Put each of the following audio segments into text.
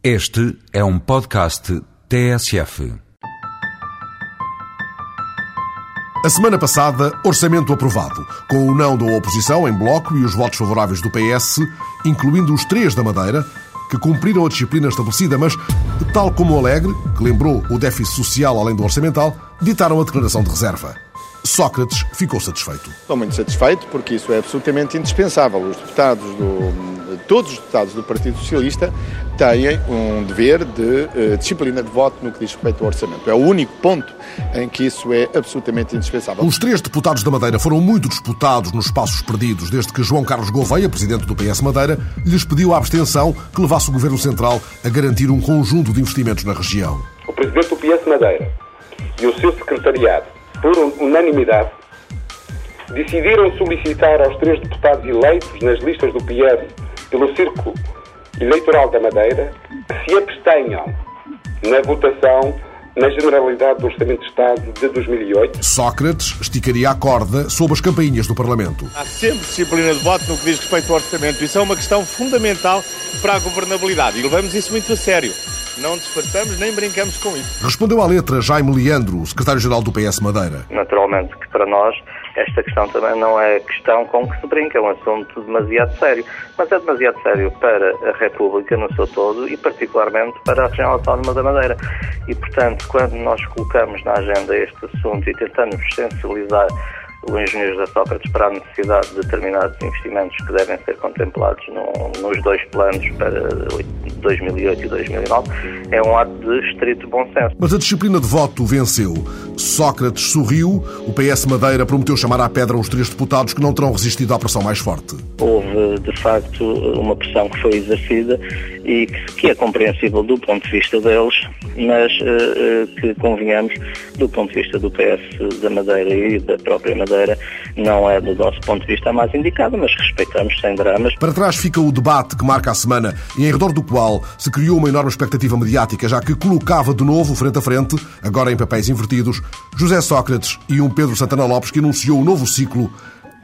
Este é um podcast TSF. A semana passada, orçamento aprovado, com o não da oposição em bloco e os votos favoráveis do PS, incluindo os três da Madeira, que cumpriram a disciplina estabelecida, mas, tal como o Alegre, que lembrou o déficit social além do orçamental, ditaram a declaração de reserva. Sócrates ficou satisfeito. Estou muito satisfeito porque isso é absolutamente indispensável. Os deputados do, todos os deputados do Partido Socialista têm um dever de uh, disciplina de voto no que diz respeito ao orçamento. É o único ponto em que isso é absolutamente indispensável. Os três deputados da Madeira foram muito disputados nos espaços perdidos, desde que João Carlos Gouveia, presidente do PS Madeira, lhes pediu a abstenção que levasse o Governo Central a garantir um conjunto de investimentos na região. O presidente do PS Madeira e o seu secretariado, por unanimidade, decidiram solicitar aos três deputados eleitos nas listas do PS pelo Círculo Eleitoral da Madeira que se abstenham na votação na Generalidade do Orçamento de Estado de 2008. Sócrates esticaria a corda sob as campainhas do Parlamento. Há sempre disciplina de voto no que diz respeito ao orçamento. Isso é uma questão fundamental para a governabilidade e levamos isso muito a sério. Não disfarçamos nem brincamos com isso. Respondeu à letra Jaime Leandro, secretário-geral do PS Madeira. Naturalmente que para nós esta questão também não é questão com que se brinca, é um assunto demasiado sério. Mas é demasiado sério para a República no seu todo e particularmente para a região autónoma da Madeira. E, portanto, quando nós colocamos na agenda este assunto e tentamos sensibilizar o engenheiro da Sócrates para a necessidade de determinados investimentos que devem ser contemplados no, nos dois planos para 2008 e 2009, é um ato de estrito bom senso. Mas a disciplina de voto venceu. Sócrates sorriu, o PS Madeira prometeu chamar à pedra os três deputados que não terão resistido à pressão mais forte. Houve, de facto, uma pressão que foi exercida e que é compreensível do ponto de vista deles, mas uh, que, convenhamos, do ponto de vista do PS da Madeira e da própria Madeira, não é do nosso ponto de vista a mais indicada, mas respeitamos sem dramas. Para trás fica o debate que marca a semana e em redor do qual se criou uma enorme expectativa mediática, já que colocava de novo, frente a frente, agora em papéis invertidos, José Sócrates e um Pedro Santana Lopes que anunciou o um novo ciclo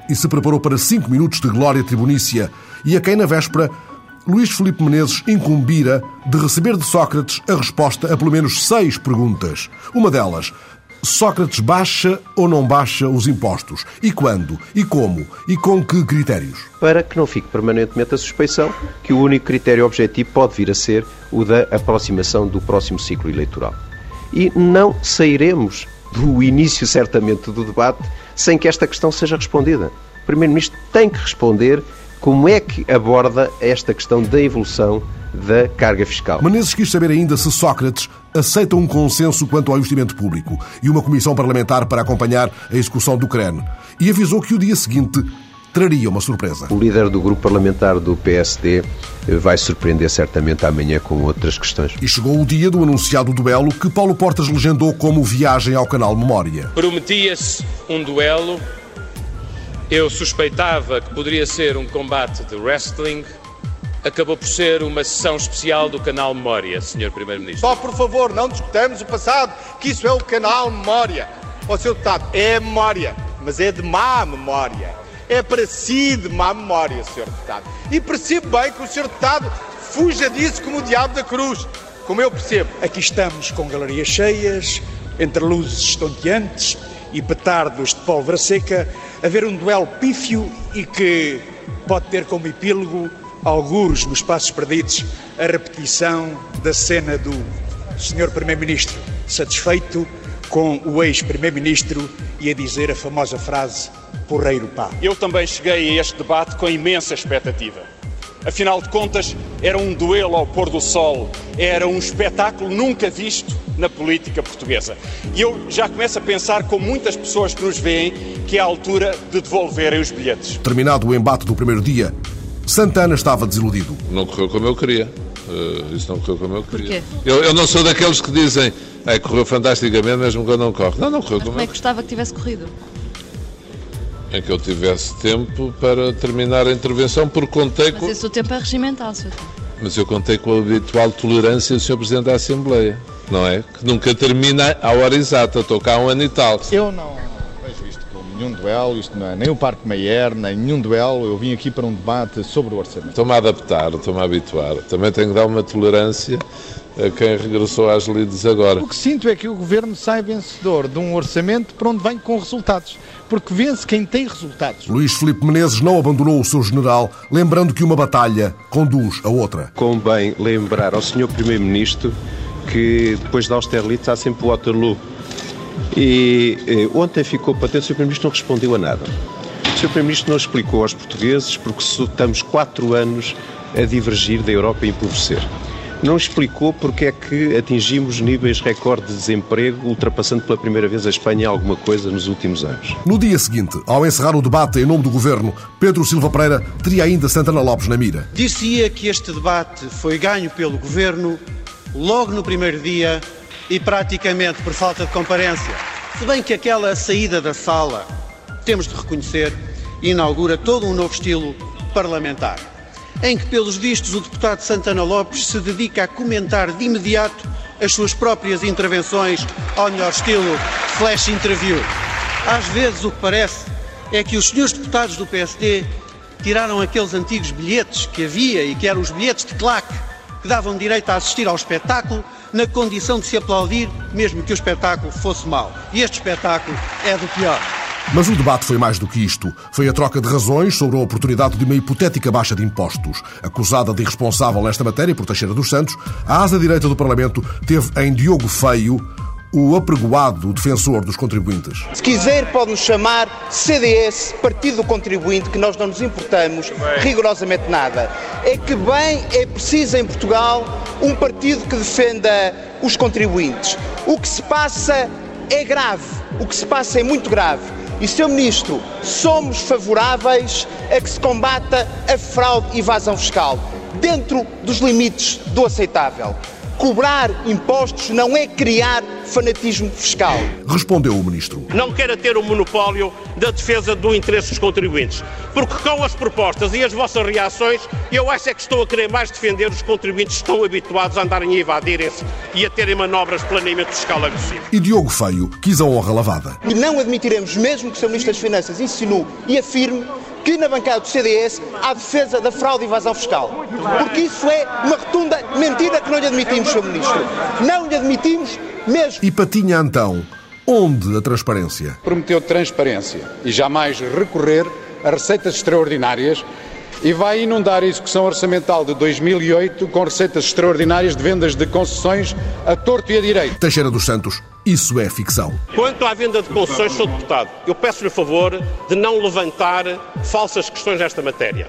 e se preparou para cinco minutos de glória tribunícia e a quem, na véspera, Luís Filipe Menezes incumbira de receber de Sócrates a resposta a pelo menos seis perguntas. Uma delas, Sócrates baixa ou não baixa os impostos? E quando? E como? E com que critérios? Para que não fique permanentemente a suspeição que o único critério objetivo pode vir a ser o da aproximação do próximo ciclo eleitoral. E não sairemos do início, certamente, do debate sem que esta questão seja respondida. O Primeiro-Ministro tem que responder como é que aborda esta questão da evolução da carga fiscal. Menezes quis saber ainda se Sócrates aceita um consenso quanto ao investimento público e uma comissão parlamentar para acompanhar a execução do CREN. E avisou que o dia seguinte traria uma surpresa. O líder do grupo parlamentar do PSD vai surpreender certamente amanhã com outras questões. E chegou o dia do anunciado duelo que Paulo Portas legendou como viagem ao canal Memória. Prometia-se um duelo eu suspeitava que poderia ser um combate de wrestling. Acabou por ser uma sessão especial do canal Memória, Sr. Primeiro-Ministro. Só por favor, não discutamos o passado, que isso é o canal Memória. Ó, Sr. Deputado, é memória, mas é de má memória. É para si de má memória, Sr. Deputado. E percebo bem que o Sr. Deputado fuja disso como o diabo da cruz, como eu percebo. Aqui estamos com galerias cheias, entre luzes estonteantes, e petardos de pólvora seca, haver um duelo pífio e que pode ter como epílogo, alguns nos passos perdidos, a repetição da cena do Sr. Primeiro-Ministro satisfeito com o ex-Primeiro-Ministro e a dizer a famosa frase porreiro pá. Eu também cheguei a este debate com imensa expectativa. Afinal de contas, era um duelo ao pôr do sol, era um espetáculo nunca visto na política portuguesa. E eu já começo a pensar, com muitas pessoas que nos veem, que é a altura de devolverem os bilhetes. Terminado o embate do primeiro dia, Santana estava desiludido. Não correu como eu queria. Uh, isso não correu como eu queria. Eu, eu, não sou daqueles que dizem é, correu fantasticamente mesmo quando não corre. Não, não correu como, como é que gostava que tivesse corrido? Em que eu tivesse tempo para terminar a intervenção, porque contei Mas com. esse o tempo é regimental, Sr. Mas eu contei com a habitual tolerância do Sr. Presidente da Assembleia não é? Que nunca termina à hora exata. Estou cá há um ano e tal. Eu não vejo isto como nenhum duelo, isto não é nem o Parque Mayer, nem nenhum duelo. Eu vim aqui para um debate sobre o orçamento. Estou-me a adaptar, estou-me a habituar. Também tenho que dar uma tolerância a quem regressou às lides agora. O que sinto é que o governo sai vencedor de um orçamento para onde vem com resultados. Porque vence quem tem resultados. Luís Filipe Menezes não abandonou o seu general, lembrando que uma batalha conduz a outra. Convém lembrar ao Sr. Primeiro-Ministro que depois da Austerlitz há sempre o Waterloo. E eh, ontem ficou patente, o Sr. Primeiro-Ministro não respondeu a nada. O Sr. Primeiro-Ministro não explicou aos portugueses porque estamos quatro anos a divergir da Europa e empobrecer não explicou porque é que atingimos níveis recorde de desemprego, ultrapassando pela primeira vez a Espanha alguma coisa nos últimos anos. No dia seguinte, ao encerrar o debate em nome do governo, Pedro Silva Pereira teria ainda Santana Lopes na mira. Dizia que este debate foi ganho pelo governo logo no primeiro dia e praticamente por falta de comparência. Se bem que aquela saída da sala, temos de reconhecer, inaugura todo um novo estilo parlamentar em que, pelos vistos, o deputado Santana Lopes se dedica a comentar de imediato as suas próprias intervenções ao melhor estilo flash interview. Às vezes o que parece é que os senhores deputados do PSD tiraram aqueles antigos bilhetes que havia e que eram os bilhetes de claque que davam direito a assistir ao espetáculo na condição de se aplaudir, mesmo que o espetáculo fosse mau. E este espetáculo é do pior. Mas o debate foi mais do que isto. Foi a troca de razões sobre a oportunidade de uma hipotética baixa de impostos. Acusada de irresponsável nesta matéria por Teixeira dos Santos, a asa direita do Parlamento teve em Diogo Feio o apregoado defensor dos contribuintes. Se quiser, pode-nos chamar CDS, Partido do Contribuinte, que nós não nos importamos rigorosamente nada. É que bem é preciso em Portugal um partido que defenda os contribuintes. O que se passa é grave, o que se passa é muito grave. E, Sr. Ministro, somos favoráveis a que se combata a fraude e evasão fiscal, dentro dos limites do aceitável. Cobrar impostos não é criar fanatismo fiscal. Respondeu o Ministro. Não quero ter o monopólio da defesa do interesse dos contribuintes, porque com as propostas e as vossas reações, eu acho é que estou a querer mais defender os contribuintes que estão habituados a andarem a evadirem-se e a terem manobras de planeamento fiscal agressivo. E Diogo Feio quis a honra lavada. E não admitiremos, mesmo que o Sr. Ministro das Finanças insinue e afirme que na bancada do CDS há defesa da fraude e evasão fiscal. Porque isso é uma rotunda mentira que não lhe admitimos, Sr. Ministro. Não lhe admitimos mesmo. E patinha então, onde a transparência? Prometeu transparência e jamais recorrer a receitas extraordinárias e vai inundar a execução orçamental de 2008 com receitas extraordinárias de vendas de concessões a torto e a direito. Teixeira dos Santos, isso é ficção. Quanto à venda de concessões, sou deputado. Eu peço-lhe o favor de não levantar falsas questões nesta matéria.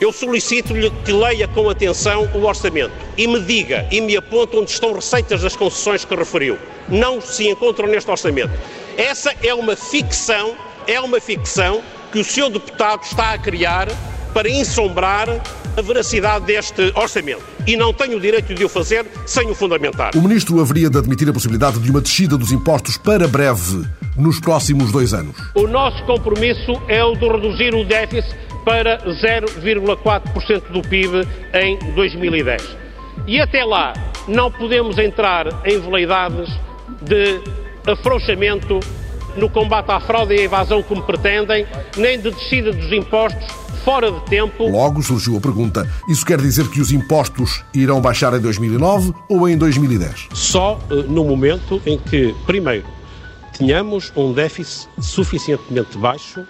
Eu solicito-lhe que leia com atenção o orçamento e me diga e me aponte onde estão receitas das concessões que referiu. Não se encontram neste orçamento. Essa é uma ficção, é uma ficção que o seu deputado está a criar para ensombrar a veracidade deste orçamento. E não tenho o direito de o fazer sem o fundamentar. O ministro haveria de admitir a possibilidade de uma descida dos impostos para breve, nos próximos dois anos. O nosso compromisso é o de reduzir o déficit para 0,4% do PIB em 2010. E até lá não podemos entrar em veleidades de afrouxamento no combate à fraude e à evasão como pretendem, nem de descida dos impostos fora de tempo. Logo surgiu a pergunta: isso quer dizer que os impostos irão baixar em 2009 ou em 2010? Só uh, no momento em que, primeiro, tenhamos um déficit suficientemente baixo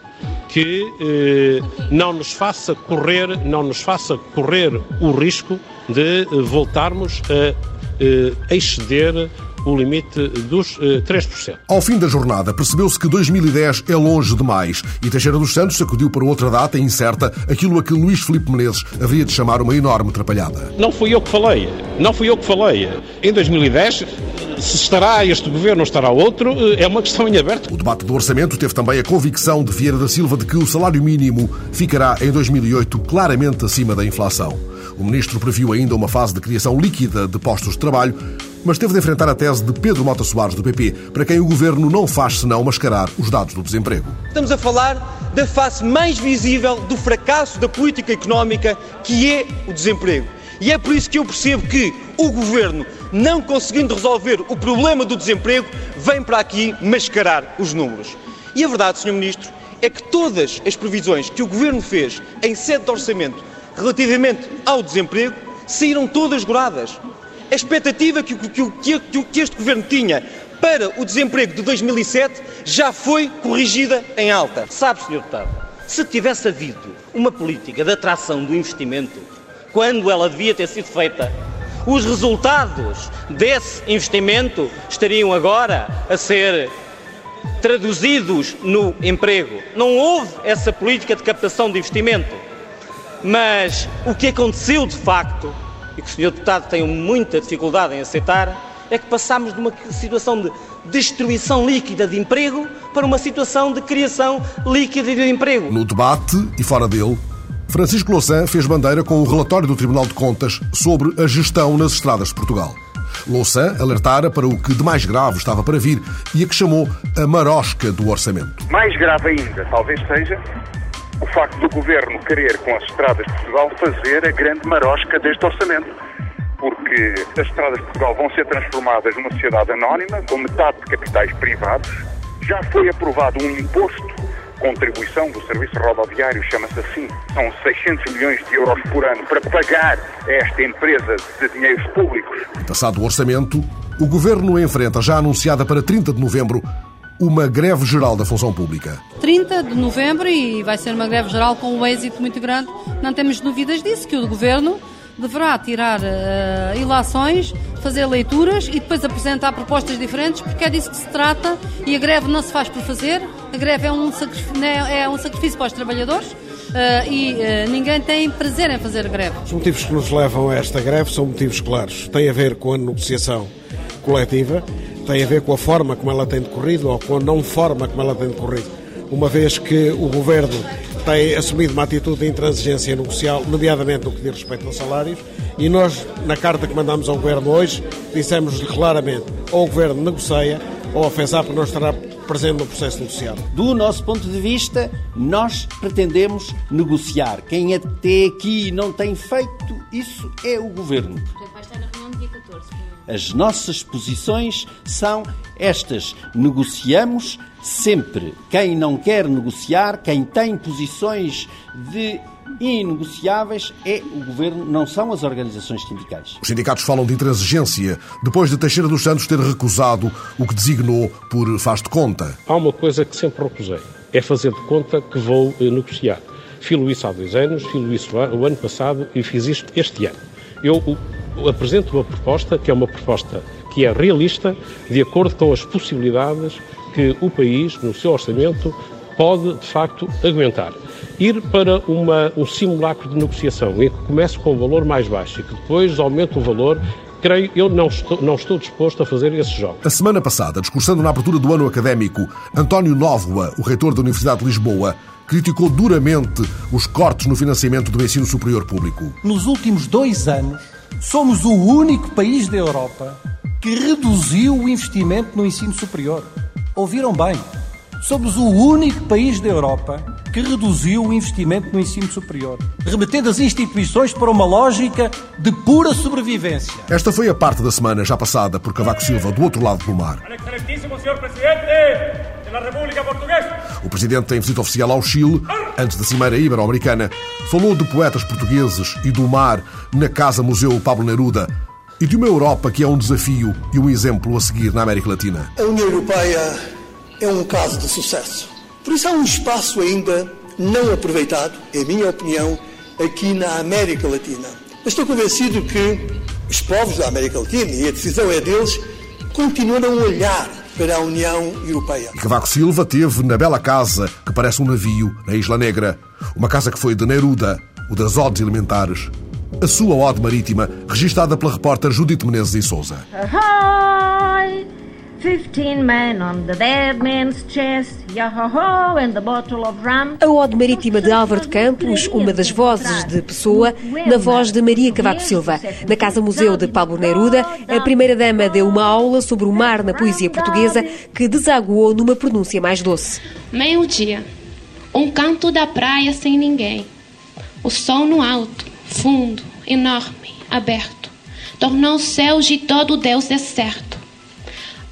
que eh, não nos faça correr, não nos faça correr o risco de eh, voltarmos a eh, exceder o limite dos eh, 3%. Ao fim da jornada, percebeu-se que 2010 é longe demais e Teixeira dos Santos sacudiu para outra data incerta aquilo a que Luís Filipe Menezes havia de chamar uma enorme atrapalhada. Não fui eu que falei, não fui eu que falei. Em 2010, se estará este governo ou estará outro, é uma questão em aberto. O debate do orçamento teve também a convicção de Vieira da Silva de que o salário mínimo ficará em 2008 claramente acima da inflação. O ministro previu ainda uma fase de criação líquida de postos de trabalho, mas teve de enfrentar a tese de Pedro Mota Soares, do PP, para quem o governo não faz senão mascarar os dados do desemprego. Estamos a falar da face mais visível do fracasso da política económica, que é o desemprego. E é por isso que eu percebo que o governo, não conseguindo resolver o problema do desemprego, vem para aqui mascarar os números. E a verdade, Sr. Ministro, é que todas as previsões que o Governo fez em sede de orçamento relativamente ao desemprego saíram todas goradas. A expectativa que, que, que, que este Governo tinha para o desemprego de 2007 já foi corrigida em alta. Sabe, Sr. Deputado, se tivesse havido uma política de atração do investimento, quando ela devia ter sido feita, os resultados desse investimento estariam agora a ser traduzidos no emprego. Não houve essa política de captação de investimento. Mas o que aconteceu de facto, e que o Sr. Deputado tem muita dificuldade em aceitar, é que passámos de uma situação de destruição líquida de emprego para uma situação de criação líquida de emprego. No debate e fora dele, Francisco Louçã fez bandeira com o relatório do Tribunal de Contas sobre a gestão nas estradas de Portugal. Louçã alertara para o que de mais grave estava para vir e a que chamou a marosca do orçamento. Mais grave ainda, talvez seja, o facto do governo querer, com as estradas de Portugal, fazer a grande marosca deste orçamento porque as estradas de Portugal vão ser transformadas numa sociedade anónima, com metade de capitais privados. Já foi aprovado um imposto, contribuição do serviço rodoviário, chama-se assim, são 600 milhões de euros por ano para pagar esta empresa de dinheiros públicos. Passado o orçamento, o governo enfrenta, já anunciada para 30 de novembro, uma greve geral da função pública. 30 de novembro e vai ser uma greve geral com um êxito muito grande. Não temos dúvidas disso, que o governo deverá tirar uh, ilações, fazer leituras e depois apresentar propostas diferentes, porque é disso que se trata e a greve não se faz por fazer, a greve é um sacrifício, é um sacrifício para os trabalhadores. Uh, e uh, ninguém tem prazer em fazer greve. Os motivos que nos levam a esta greve são motivos claros. Tem a ver com a negociação coletiva, tem a ver com a forma como ela tem decorrido ou com a não forma como ela tem decorrido. Uma vez que o governo tem assumido uma atitude de intransigência negocial, nomeadamente no que diz respeito aos salários, e nós, na carta que mandamos ao Governo hoje, dissemos-lhe claramente, ou o Governo negocia, ou a FESAP não estará presente no processo negocial. Do nosso ponto de vista, nós pretendemos negociar. Quem até aqui não tem feito isso é o Governo. As nossas posições são estas. Negociamos sempre. Quem não quer negociar, quem tem posições de inegociáveis é o governo, não são as organizações sindicais. Os sindicatos falam de intransigência depois de Teixeira dos Santos ter recusado o que designou por faz de conta. Há uma coisa que sempre recusei: é fazer de conta que vou eh, negociar. Filo isso há dois anos, filo isso o ano passado e fiz isto este ano. Eu apresento uma proposta que é uma proposta que é realista, de acordo com as possibilidades que o país, no seu orçamento, pode, de facto, aguentar. Ir para uma, um simulacro de negociação em que comece com um valor mais baixo e que depois aumente o valor creio, eu não estou, não estou disposto a fazer esse jogo. A semana passada, discursando na abertura do ano académico, António Nóvoa, o reitor da Universidade de Lisboa, criticou duramente os cortes no financiamento do ensino superior público. Nos últimos dois anos, somos o único país da Europa que reduziu o investimento no ensino superior. Ouviram bem? Somos o único país da Europa que reduziu o investimento no ensino superior, remetendo as instituições para uma lógica de pura sobrevivência. Esta foi a parte da semana já passada por Cavaco Silva do outro lado do mar. Excelentíssimo Sr. Presidente da República Portuguesa. O presidente, em visita oficial ao Chile, antes da Cimeira Ibero-Americana, falou de poetas portugueses e do mar na Casa Museu Pablo Neruda, e de uma Europa que é um desafio e um exemplo a seguir na América Latina. A União Europeia é um caso de sucesso. Por isso há um espaço ainda não aproveitado, em minha opinião, aqui na América Latina. Mas estou convencido que os povos da América Latina, e a decisão é deles, continuam a olhar para a União Europeia. E Cavaco Silva teve na bela casa que parece um navio na Isla Negra. Uma casa que foi de Neruda, o das odes elementares, a sua ode marítima, registada pela repórter Judite Menezes e Souza. Ahoy! Fifteen men on the dead man's chest, yahoho, and the bottle of rum. A ode marítima de Álvaro de Campos, uma das vozes de Pessoa, na voz de Maria Cavaco Silva. Na Casa Museu de Pablo Neruda, a primeira-dama deu uma aula sobre o mar na poesia portuguesa que desaguou numa pronúncia mais doce. Meio-dia. Um canto da praia sem ninguém. O sol no alto, fundo, enorme, aberto. Tornou o céu de todo Deus deserto.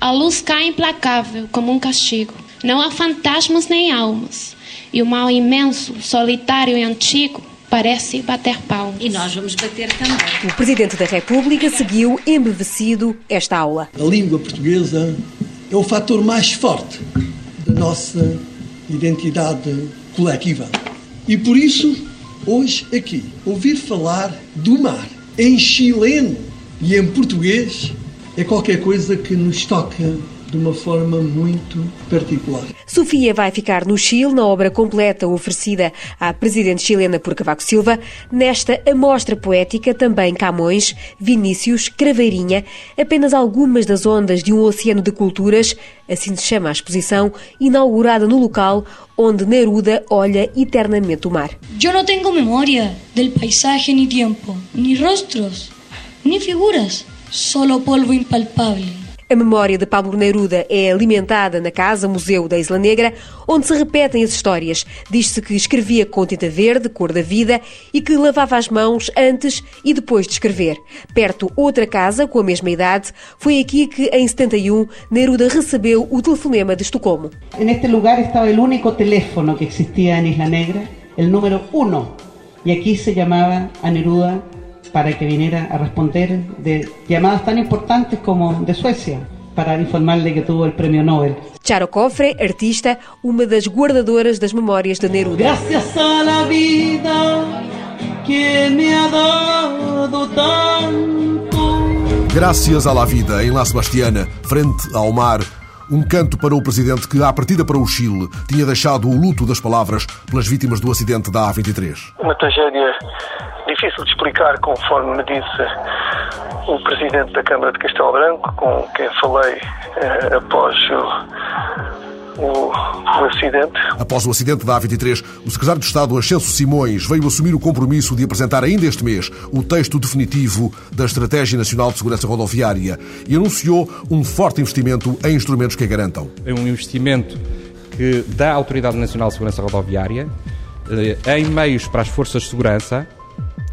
A luz cai implacável como um castigo. Não há fantasmas nem almas. E o mal imenso, solitário e antigo parece bater palmas. E nós vamos bater também. O Presidente da República seguiu embevecido esta aula. A língua portuguesa é o fator mais forte da nossa identidade coletiva. E por isso, hoje aqui, ouvir falar do mar em chileno e em português é qualquer coisa que nos toca de uma forma muito particular. Sofia vai ficar no Chile na obra completa oferecida à presidente chilena por Cavaco Silva. Nesta amostra poética, também Camões, Vinícius, Craveirinha, apenas algumas das ondas de um oceano de culturas, assim se chama a exposição, inaugurada no local onde Neruda olha eternamente o mar. Eu não tenho memória del paisaje ni tempo, ni rostros, ni figuras, solo polvo impalpable. A memória de Pablo Neruda é alimentada na Casa Museu da Isla Negra, onde se repetem as histórias. Diz-se que escrevia com tinta verde, cor da vida, e que lavava as mãos antes e depois de escrever. Perto outra casa, com a mesma idade, foi aqui que, em 71, Neruda recebeu o telefonema de Estocolmo. Neste lugar estava o único teléfono que existia em Isla Negra, o número 1. E aqui se chamava a Neruda para que viniera a responder de llamadas tan importantes como de Suecia, para informarle que tuvo el premio Nobel. Charo Cofre, artista, uma das guardadoras das memórias de Neruda. Gracias a la vida que me ha dado tanto. Graças à la vida, em La Sebastiana, frente ao mar, um canto para o presidente que, à partida para o Chile, tinha deixado o luto das palavras pelas vítimas do acidente da A23. Uma tragédia difícil de explicar, conforme me disse o presidente da Câmara de Castelo Branco, com quem falei eh, após o, o, o, acidente. Após o acidente da A23, o secretário de Estado Ascenso Simões veio assumir o compromisso de apresentar ainda este mês o texto definitivo da Estratégia Nacional de Segurança Rodoviária e anunciou um forte investimento em instrumentos que a garantam. É um investimento que dá à Autoridade Nacional de Segurança Rodoviária eh, em meios para as forças de segurança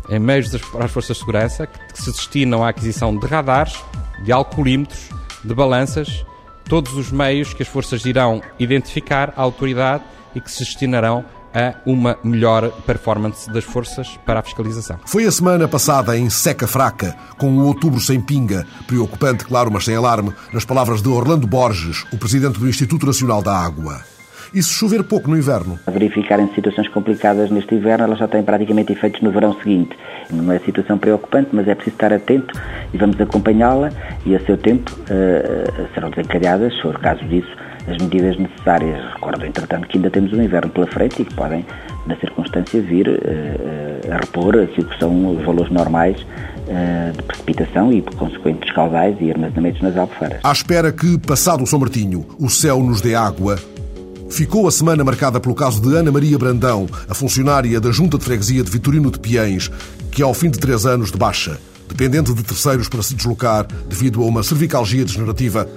em meios para as forças de segurança que se destinam à aquisição de radares, de alcoolímetros, de balanças, todos os meios que as forças irão identificar à autoridade e que se destinarão a uma melhor performance das forças para a fiscalização. Foi a semana passada em seca fraca, com o outubro sem pinga, preocupante, claro, mas sem alarme, nas palavras de Orlando Borges, o presidente do Instituto Nacional da Água e se chover pouco no inverno. A verificarem situações complicadas neste inverno, elas já têm praticamente efeitos no verão seguinte. Não é situação preocupante, mas é preciso estar atento e vamos acompanhá-la e a seu tempo uh, serão desencadeadas, se for caso disso, as medidas necessárias. Recordo, entretanto, que ainda temos um inverno pela frente e que podem, na circunstância, vir uh, a repor aquilo que são os valores normais uh, de precipitação e consequentes caudais e armazenamentos nas albufeiras. À espera que, passado o São Martinho, o céu nos dê água, Ficou a semana marcada pelo caso de Ana Maria Brandão, a funcionária da Junta de Freguesia de Vitorino de Piens, que ao fim de três anos de baixa, dependente de terceiros para se deslocar devido a uma cervicalgia degenerativa,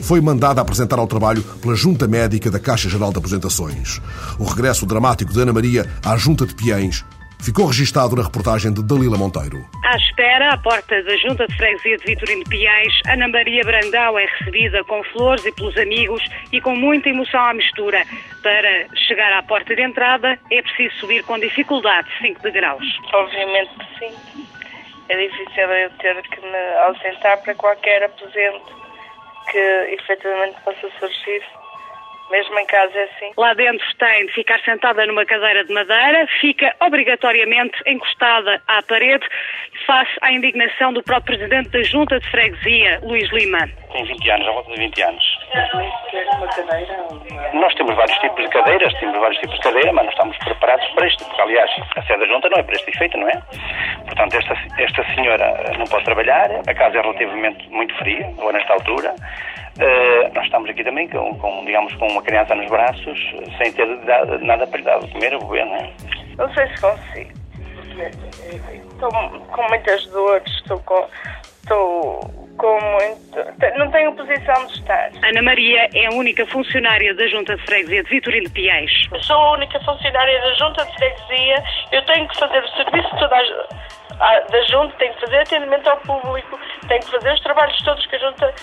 foi mandada apresentar ao trabalho pela Junta Médica da Caixa Geral de Aposentações. O regresso dramático de Ana Maria à Junta de Piens ficou registado na reportagem de Dalila Monteiro. À espera, à porta da Junta de Freguesia de Vitorino de Piais, Ana Maria Brandão é recebida com flores e pelos amigos e com muita emoção à mistura. Para chegar à porta de entrada é preciso subir com dificuldade 5 degraus. Obviamente que sim. É difícil eu ter que me ausentar para qualquer aposento que efetivamente possa surgir. Mesmo em casa é assim. Lá dentro tem de ficar sentada numa cadeira de madeira, fica obrigatoriamente encostada à parede, face à indignação do próprio presidente da Junta de Freguesia, Luís Lima. Tem 20 anos, à volta de 20 anos. uma cadeira? Nós temos vários tipos de cadeiras, temos vários tipos de cadeira, mas não estamos preparados para isto, porque aliás, a sede da Junta não é para este efeito, não é? Portanto, esta, esta senhora não pode trabalhar, a casa é relativamente muito fria, agora nesta altura. Uh, nós estamos aqui também com, com, digamos, com uma criança nos braços, sem ter nada para lhe dar de comer ou beber, não é? Não sei se consigo. Estou com muitas dores, estou com. Estou com muito. Não tenho posição de estar. Ana Maria é a única funcionária da Junta de Freguesia de Vitorino Piais. Sou a única funcionária da Junta de Freguesia. Eu tenho que fazer o serviço toda a, a, da Junta, tenho que fazer atendimento ao público, tenho que fazer os trabalhos todos que a Junta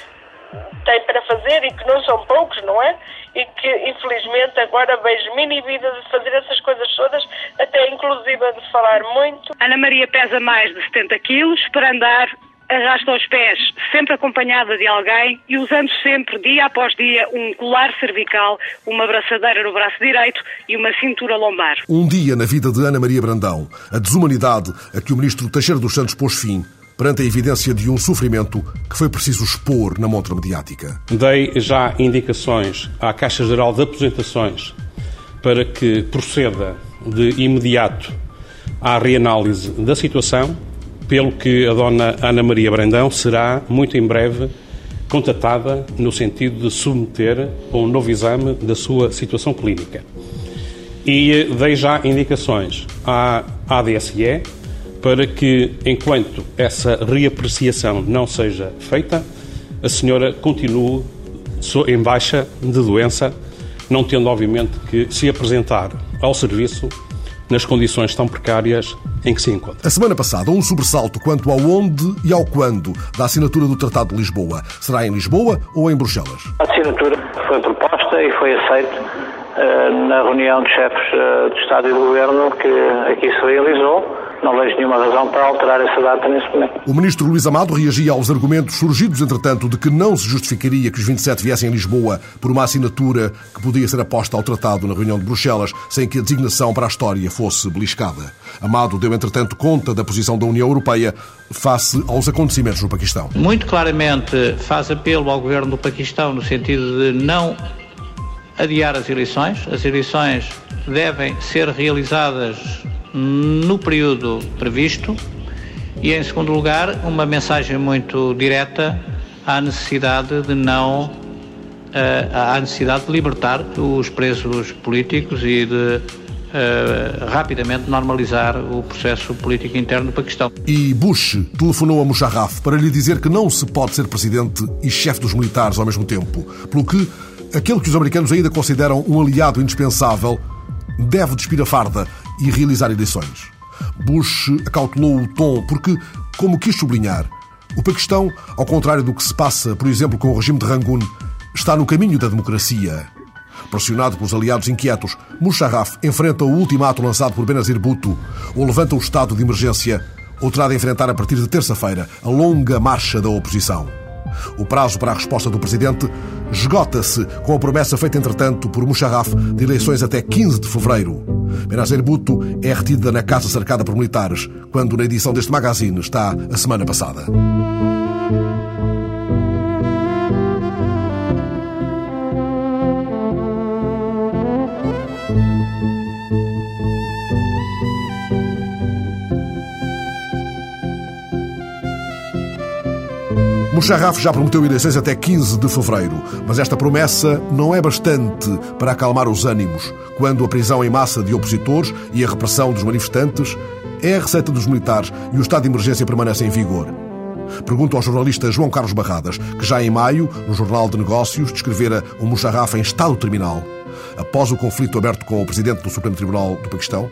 tem para fazer e que não são poucos, não é? E que infelizmente agora vejo mini vida de fazer essas coisas todas, até inclusive de falar muito. Ana Maria pesa mais de 70 quilos para andar arrasta os pés, sempre acompanhada de alguém e usando sempre, dia após dia, um colar cervical, uma braçadeira no braço direito e uma cintura lombar. Um dia na vida de Ana Maria Brandão, a desumanidade a que o ministro Teixeira dos Santos pôs fim perante a evidência de um sofrimento que foi preciso expor na montra mediática. Dei já indicações à Caixa Geral de Aposentações para que proceda de imediato à reanálise da situação pelo que a dona Ana Maria Brandão será, muito em breve, contatada no sentido de submeter um novo exame da sua situação clínica. E dei já indicações à ADSE para que, enquanto essa reapreciação não seja feita, a senhora continue em baixa de doença, não tendo, obviamente, que se apresentar ao serviço nas condições tão precárias em que se encontra. A semana passada, um sobressalto quanto ao onde e ao quando da assinatura do Tratado de Lisboa. Será em Lisboa ou em Bruxelas? A assinatura foi proposta e foi aceita uh, na reunião de chefes uh, de Estado e de Governo que aqui se realizou não vejo nenhuma razão para alterar essa data nesse momento. O ministro Luís Amado reagia aos argumentos surgidos, entretanto, de que não se justificaria que os 27 viessem a Lisboa por uma assinatura que podia ser aposta ao tratado na reunião de Bruxelas, sem que a designação para a história fosse beliscada. Amado deu, entretanto, conta da posição da União Europeia face aos acontecimentos no Paquistão. Muito claramente faz apelo ao governo do Paquistão no sentido de não adiar as eleições. As eleições devem ser realizadas no período previsto e, em segundo lugar, uma mensagem muito direta à necessidade de não eh, à necessidade de libertar os presos políticos e de Uh, rapidamente normalizar o processo político interno do Paquistão. E Bush telefonou a Musharraf para lhe dizer que não se pode ser presidente e chefe dos militares ao mesmo tempo, pelo que aquele que os americanos ainda consideram um aliado indispensável deve despir a farda e realizar eleições. Bush acautelou o tom porque, como quis sublinhar, o Paquistão, ao contrário do que se passa, por exemplo, com o regime de Rangoon, está no caminho da democracia. Pressionado pelos aliados inquietos, Musharraf enfrenta o ultimato lançado por Benazir Bhutto ou levanta o estado de emergência ou terá de enfrentar a partir de terça-feira a longa marcha da oposição. O prazo para a resposta do presidente esgota-se com a promessa feita, entretanto, por Musharraf de eleições até 15 de fevereiro. Benazir Bhutto é retida na casa cercada por militares, quando na edição deste magazine está a semana passada. Musharraf já prometeu eleições até 15 de fevereiro, mas esta promessa não é bastante para acalmar os ânimos, quando a prisão em massa de opositores e a repressão dos manifestantes é a receita dos militares e o estado de emergência permanece em vigor. Pergunto ao jornalista João Carlos Barradas, que já em maio, no Jornal de Negócios, descrevera o Musharraf em estado terminal, após o conflito aberto com o presidente do Supremo Tribunal do Paquistão,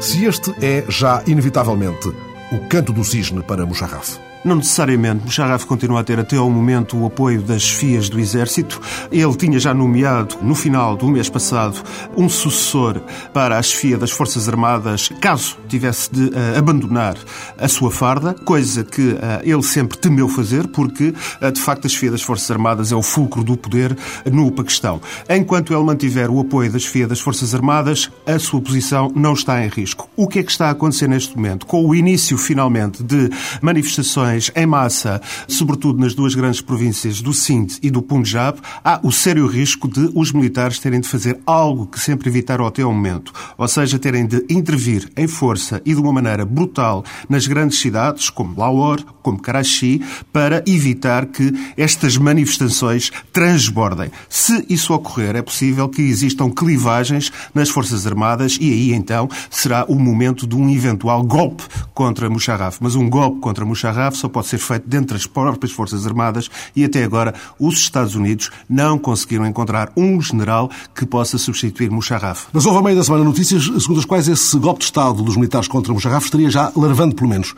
se este é já inevitavelmente o canto do cisne para Musharraf. Não necessariamente. Musharraf continua a ter até ao momento o apoio das FIAs do Exército. Ele tinha já nomeado, no final do mês passado, um sucessor para a chefia das Forças Armadas, caso tivesse de uh, abandonar a sua farda, coisa que uh, ele sempre temeu fazer, porque, uh, de facto, a chefia das Forças Armadas é o fulcro do poder no Paquistão. Enquanto ele mantiver o apoio da chefia das Forças Armadas, a sua posição não está em risco. O que é que está a acontecer neste momento? Com o início, finalmente, de manifestações em massa, sobretudo nas duas grandes províncias do Sindh e do Punjab, há o sério risco de os militares terem de fazer algo que sempre evitaram até ao momento, ou seja, terem de intervir em força e de uma maneira brutal nas grandes cidades, como Lahore, como Karachi, para evitar que estas manifestações transbordem. Se isso ocorrer, é possível que existam clivagens nas Forças Armadas e aí então será o momento de um eventual golpe contra Musharraf. Mas um golpe contra Musharraf só pode ser feito dentro das próprias Forças Armadas e até agora os Estados Unidos não conseguiram encontrar um general que possa substituir Musharraf. Mas houve a meio da semana notícias segundo as quais esse golpe de Estado dos militares contra Musharraf estaria já larvando, pelo menos.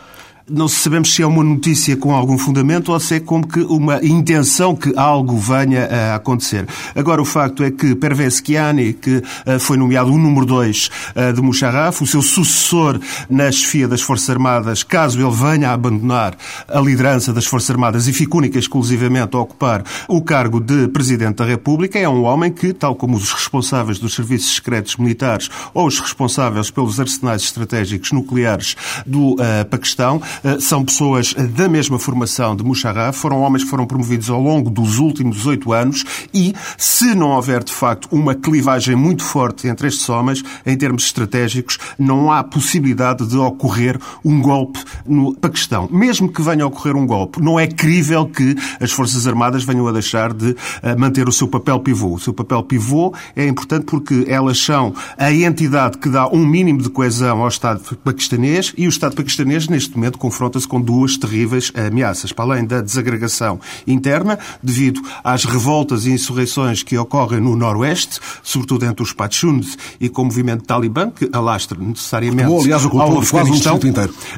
Não sabemos se é uma notícia com algum fundamento ou se é como que uma intenção que algo venha a acontecer. Agora, o facto é que Pervez Kiani, que uh, foi nomeado o número 2 uh, de Musharraf, o seu sucessor na chefia das Forças Armadas, caso ele venha a abandonar a liderança das Forças Armadas e fique única e exclusivamente a ocupar o cargo de Presidente da República, é um homem que, tal como os responsáveis dos serviços secretos militares ou os responsáveis pelos arsenais estratégicos nucleares do uh, Paquistão, são pessoas da mesma formação de Musharraf, foram homens que foram promovidos ao longo dos últimos oito anos e, se não houver de facto uma clivagem muito forte entre estes homens, em termos estratégicos, não há possibilidade de ocorrer um golpe no Paquistão. Mesmo que venha a ocorrer um golpe, não é crível que as Forças Armadas venham a deixar de uh, manter o seu papel pivô. O seu papel pivô é importante porque elas são a entidade que dá um mínimo de coesão ao Estado paquistanês e o Estado paquistanês, neste momento, confronta-se com duas terríveis ameaças. Para além da desagregação interna, devido às revoltas e insurreições que ocorrem no Noroeste, sobretudo entre os Pachuns e com o movimento talibã, que alastra necessariamente Bom, aliás, ao Afeganistão.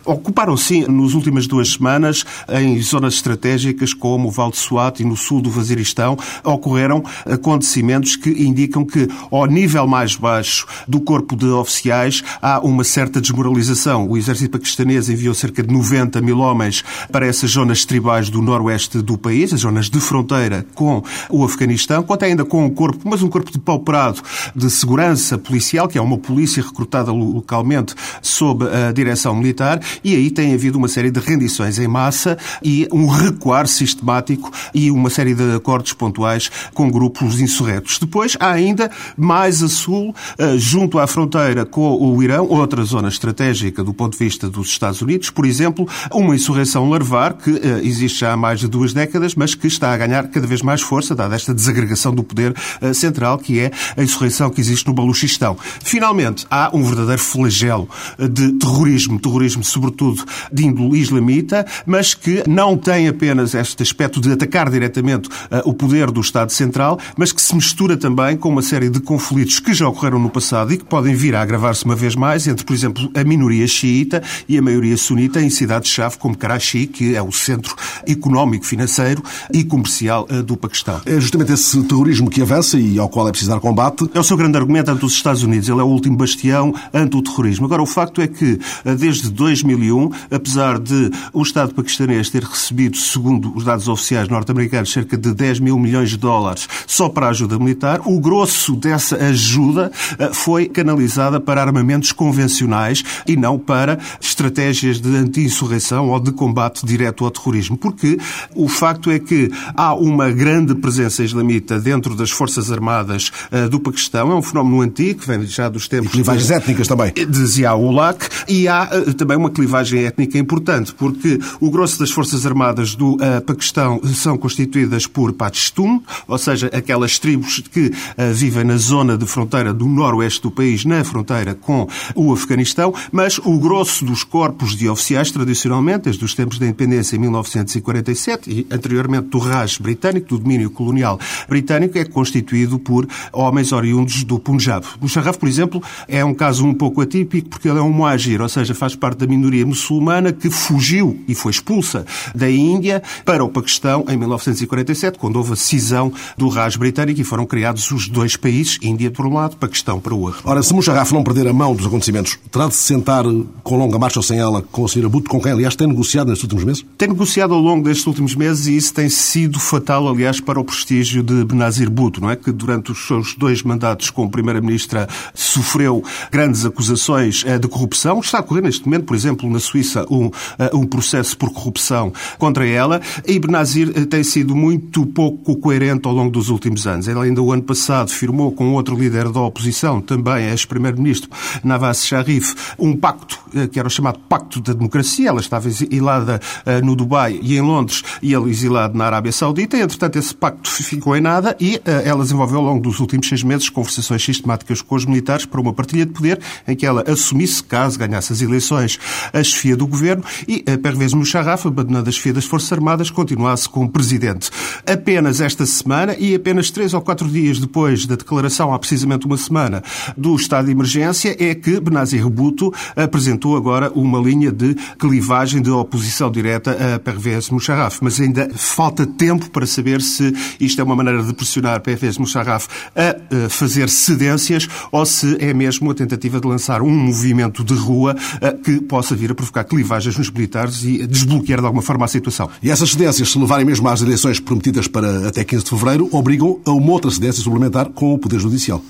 Um Ocuparam, sim, nas últimas duas semanas, em zonas estratégicas como o Val de Suat e no sul do Vaziristão, ocorreram acontecimentos que indicam que, ao nível mais baixo do corpo de oficiais, há uma certa desmoralização. O exército paquistanês enviou cerca de 90 mil homens para essas zonas tribais do noroeste do país, as zonas de fronteira com o Afeganistão, quanto ainda com um corpo, mas um corpo depauperado de segurança policial, que é uma polícia recrutada localmente sob a direção militar, e aí tem havido uma série de rendições em massa e um recuar sistemático e uma série de acordos pontuais com grupos insurretos. Depois há ainda mais a sul, eh, junto à fronteira com o Irão, outra zona estratégica do ponto de vista dos Estados Unidos, por exemplo, uma insurreição larvar que eh, existe já há mais de duas décadas, mas que está a ganhar cada vez mais força, dada esta desagregação do poder eh, central, que é a insurreição que existe no Baluchistão. Finalmente, há um verdadeiro flagelo de terrorismo, terrorismo sobretudo de índole islamita, mas que não tem apenas este aspecto de atacar diretamente o poder do Estado Central, mas que se mistura também com uma série de conflitos que já ocorreram no passado e que podem vir a agravar-se uma vez mais entre, por exemplo, a minoria xiita e a maioria sunita em cidades-chave como Karachi, que é o centro económico, financeiro e comercial eh, do Paquistão. É justamente esse terrorismo que avança e ao qual é preciso dar combate. É o seu grande argumento ante os Estados Unidos. Ele é o último bastião ante o terrorismo. Agora, o facto é que, eh, desde 2001, apesar de o Estado paquistanês ter recebido, segundo os dados oficiais norte-americanos, cerca de 10 mil milhões de dólares só para a ajuda militar, o grosso dessa ajuda eh, foi canalizada para armamentos convencionais e não para estratégias de anti-insurreição ou de combate direto ao terrorismo. Porque o facto é que há uma grande presença islamita dentro das Forças Armadas uh, do Paquistão. É um fenómeno antigo, que vem já dos tempos... E clivagens de, étnicas também. De Zia-ul-Haq. E há uh, também uma clivagem étnica importante, porque o grosso das Forças Armadas do uh, Paquistão são constituídas por Pashtun, ou seja, aquelas tribos que vivem na zona de fronteira do noroeste do país, na fronteira com o Afeganistão, mas o grosso dos corpos de oficiais, tradicionalmente, desde os tempos da independência em 1947 e anteriormente do Raj britânico, do domínio colonial britânico, é constituído por homens oriundos do Punjab. Musharraf, por exemplo, é um caso um pouco atípico porque ele é um muajir, ou seja, faz parte da minoria muçulmana que fugiu e foi expulsa da Índia para o Paquistão em 1947, quando houve a cisão do Raj britânico e foram criados os dois países, Índia por um lado, Paquistão para o outro. Ora, se Musharraf não perder a mão dos acontecimentos, terá de se sentar com longa marcha ou sem ela com a senhora Com quem, aliás, tem negociado nestes últimos meses? Tem negociado ao longo destes últimos meses e isso tem sido fatal, aliás, para o prestígio de Benazir Bhutto, não é? Que durante os seus dois mandatos como Primeira-Ministra sofreu grandes acusações eh, de corrupção. Está a ocorrer neste momento, por exemplo, na Suíça, um, eh, um processo por corrupção contra ela e Benazir eh, tem sido muito pouco coerente ao longo dos últimos anos. Ele ainda o ano passado firmou com outro líder da oposição, também ex-primeiro-ministro, Nawaz Sharif, um pacto que era o chamado Pacto da Democracia. Ela estava exilada no Dubai e em Londres e ele exilado na Arábia Saudita. E, entretanto, esse pacto ficou em nada e ela desenvolveu ao longo dos últimos seis meses conversações sistemáticas com os militares para uma partilha de poder em que ela assumisse, caso ganhasse as eleições, a chefia do governo e Pervez Musharraf, abandonando a chefia das Forças Armadas, continuasse como presidente. Apenas esta semana e apenas três ou quatro dias depois da declaração, há precisamente uma semana, do estado de emergência, é que Benazir Bhutto apresentou agora uma linha de clivagem de oposição direta a Pervez Musharraf. Mas ainda falta tempo para saber se isto é uma maneira de pressionar Pervez Musharraf a eh, fazer cedências ou se é mesmo a tentativa de lançar um movimento de rua eh, que possa vir a provocar clivagens nos militares e desbloquear de alguma forma a situação. E essas cedências, se levarem mesmo às eleições prometidas para até 15 de fevereiro, obrigam a uma outra cedência suplementar com o Poder Judicial.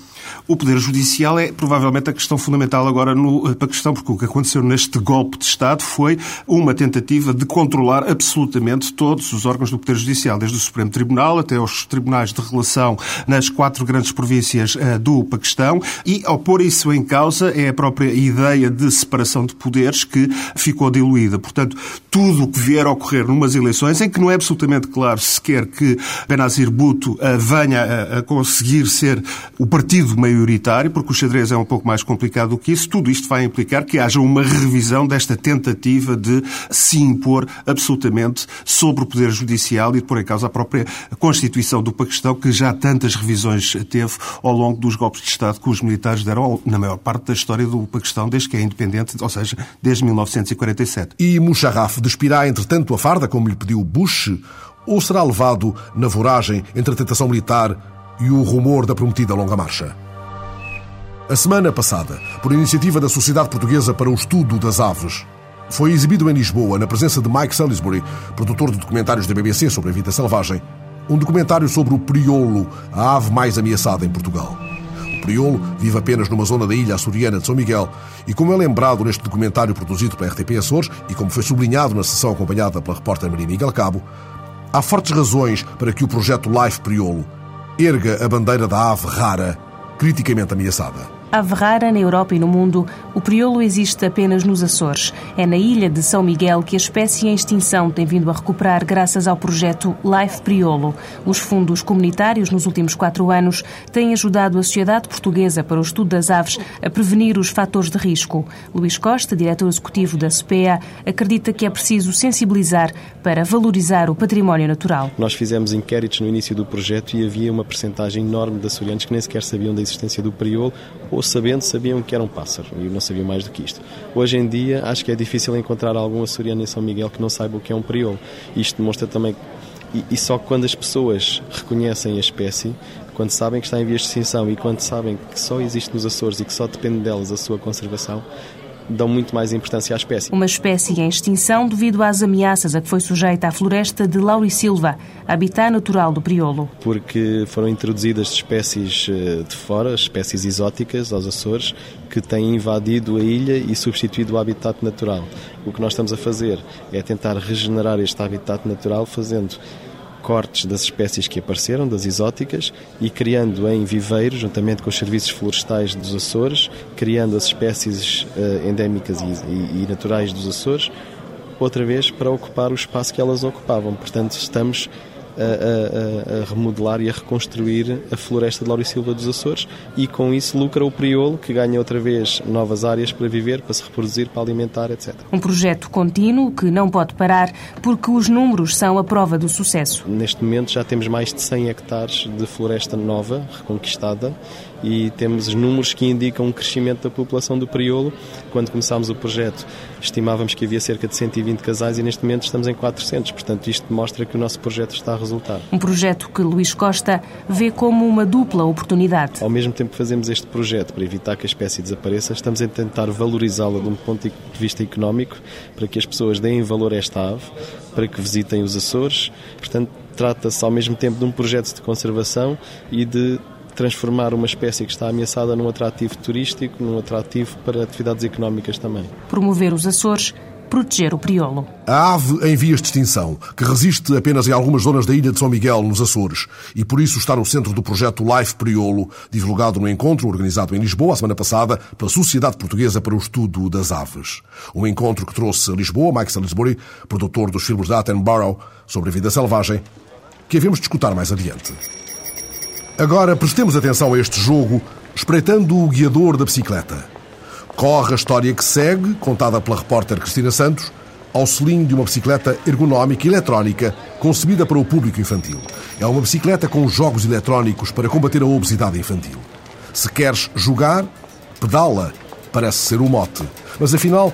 O Poder Judicial é provavelmente a questão fundamental agora no Paquistão, porque o que aconteceu neste golpe de Estado foi uma tentativa de controlar absolutamente todos os órgãos do Poder Judicial, desde o Supremo Tribunal até os tribunais de relação nas quatro grandes províncias eh, do Paquistão. E, ao pôr isso em causa, é a própria ideia de separação de poderes que ficou diluída. Portanto, tudo o que vier a ocorrer numas eleições, em que não é absolutamente claro sequer que Benazir Bhutto eh, venha a conseguir ser o partido maioritário, porque o xadrez é um pouco mais complicado do que isso, tudo isto vai implicar que haja uma revisão desta tentativa de se impor absolutamente sobre o Poder Judicial e de pôr em causa a própria Constituição do Paquistão, que já tantas revisões teve ao longo dos golpes de Estado que os militares deram na maior parte da história do Paquistão desde que é independente, ou seja, desde 1947. E Musharraf despirá, entretanto, a farda, como lhe pediu Bush, ou será levado na voragem entre a tentação militar e o rumor da prometida longa marcha? A semana passada, por iniciativa da Sociedade Portuguesa para o Estudo das Aves, foi exibido em Lisboa, na presença de Mike Salisbury, produtor de documentários da BBC sobre a vida selvagem, um documentário sobre o priolo, a ave mais ameaçada em Portugal. O priolo vive apenas numa zona da ilha açoriana de São Miguel e, como é lembrado neste documentário produzido pela RTP Açores e como foi sublinhado na sessão acompanhada pela repórter Maria Miguel Cabo, há fortes razões para que o projeto Life Priolo erga a bandeira da ave rara, criticamente ameaçada. Ave rara na Europa e no mundo, o priolo existe apenas nos Açores. É na ilha de São Miguel que a espécie em extinção tem vindo a recuperar graças ao projeto Life Priolo. Os fundos comunitários nos últimos quatro anos têm ajudado a Sociedade Portuguesa para o Estudo das Aves a prevenir os fatores de risco. Luís Costa, diretor executivo da SPEA, acredita que é preciso sensibilizar para valorizar o património natural. Nós fizemos inquéritos no início do projeto e havia uma percentagem enorme de açorianos que nem sequer sabiam da existência do priolo ou sabendo, sabiam que era um pássaro e não sabiam mais do que isto. Hoje em dia, acho que é difícil encontrar algum açoriano em São Miguel que não saiba o que é um priolo. Isto demonstra também e, e, só quando as pessoas reconhecem a espécie, quando sabem que está em vias de extinção e quando sabem que só existe nos Açores e que só depende delas a sua conservação, dão muito mais importância à espécie. Uma espécie em extinção devido às ameaças a que foi sujeita a floresta de Laurisilva, habitat natural do priolo. Porque foram introduzidas espécies eh, de fora, espécies exóticas aos Açores, que têm invadido a ilha e substituído o habitat natural. O que nós estamos a fazer é tentar regenerar este habitat natural fazendo cortes das espécies que apareceram, das exóticas, e criando em viveiro, juntamente com os serviços florestais dos Açores, criando as espécies uh, endémicas e naturais dos Açores, outra vez para ocupar o espaço que elas ocupavam. Portanto, estamos a, a, a, remodelar e a reconstruir a floresta de Laurisilva dos Açores e com isso lucra o priolo que ganha outra vez novas áreas para viver, para se reproduzir, para alimentar, etc. Um projeto contínuo que não pode parar porque os números são a prova do sucesso. Neste momento já temos mais de 100 hectares de floresta nova, reconquistada e temos números que indicam um crescimento da população do Priolo. Quando começámos o projeto, estimávamos que havia cerca de 120 casais e neste momento estamos em 400. Portanto, isto mostra que o nosso projeto está a resultar. Um projeto que Luís Costa vê como uma dupla oportunidade. Ao mesmo tempo que fazemos este projeto para evitar que a espécie desapareça, estamos a tentar valorizá-la de um ponto de vista económico, para que as pessoas deem valor a esta ave, para que visitem os Açores. Portanto, trata-se ao mesmo tempo de um projeto de conservação e de transformar uma espécie que está ameaçada num atrativo turístico, num atrativo para atividades económicas também. Promover os Açores proteger o priolo. A ave em vias de extinção, que resiste apenas em algumas zonas da ilha de São Miguel, nos Açores, e por isso está no centro do projeto Life Priolo, divulgado no encontro organizado em Lisboa a semana passada pela Sociedade Portuguesa para o Estudo das Aves. Um encontro que trouxe a Lisboa Mike Salisbury, produtor dos filmes da Attenborough sobre a vida selvagem, que havemos de escutar mais adiante. Agora prestemos atenção a este jogo, espreitando o guiador da bicicleta. Corre a história que segue, contada pela repórter Cristina Santos, ao selim de uma bicicleta ergonómica eletrónica concebida para o público infantil. É uma bicicleta com jogos eletrónicos para combater a obesidade infantil. Se queres jogar, pedala, parece ser o mote. Mas afinal,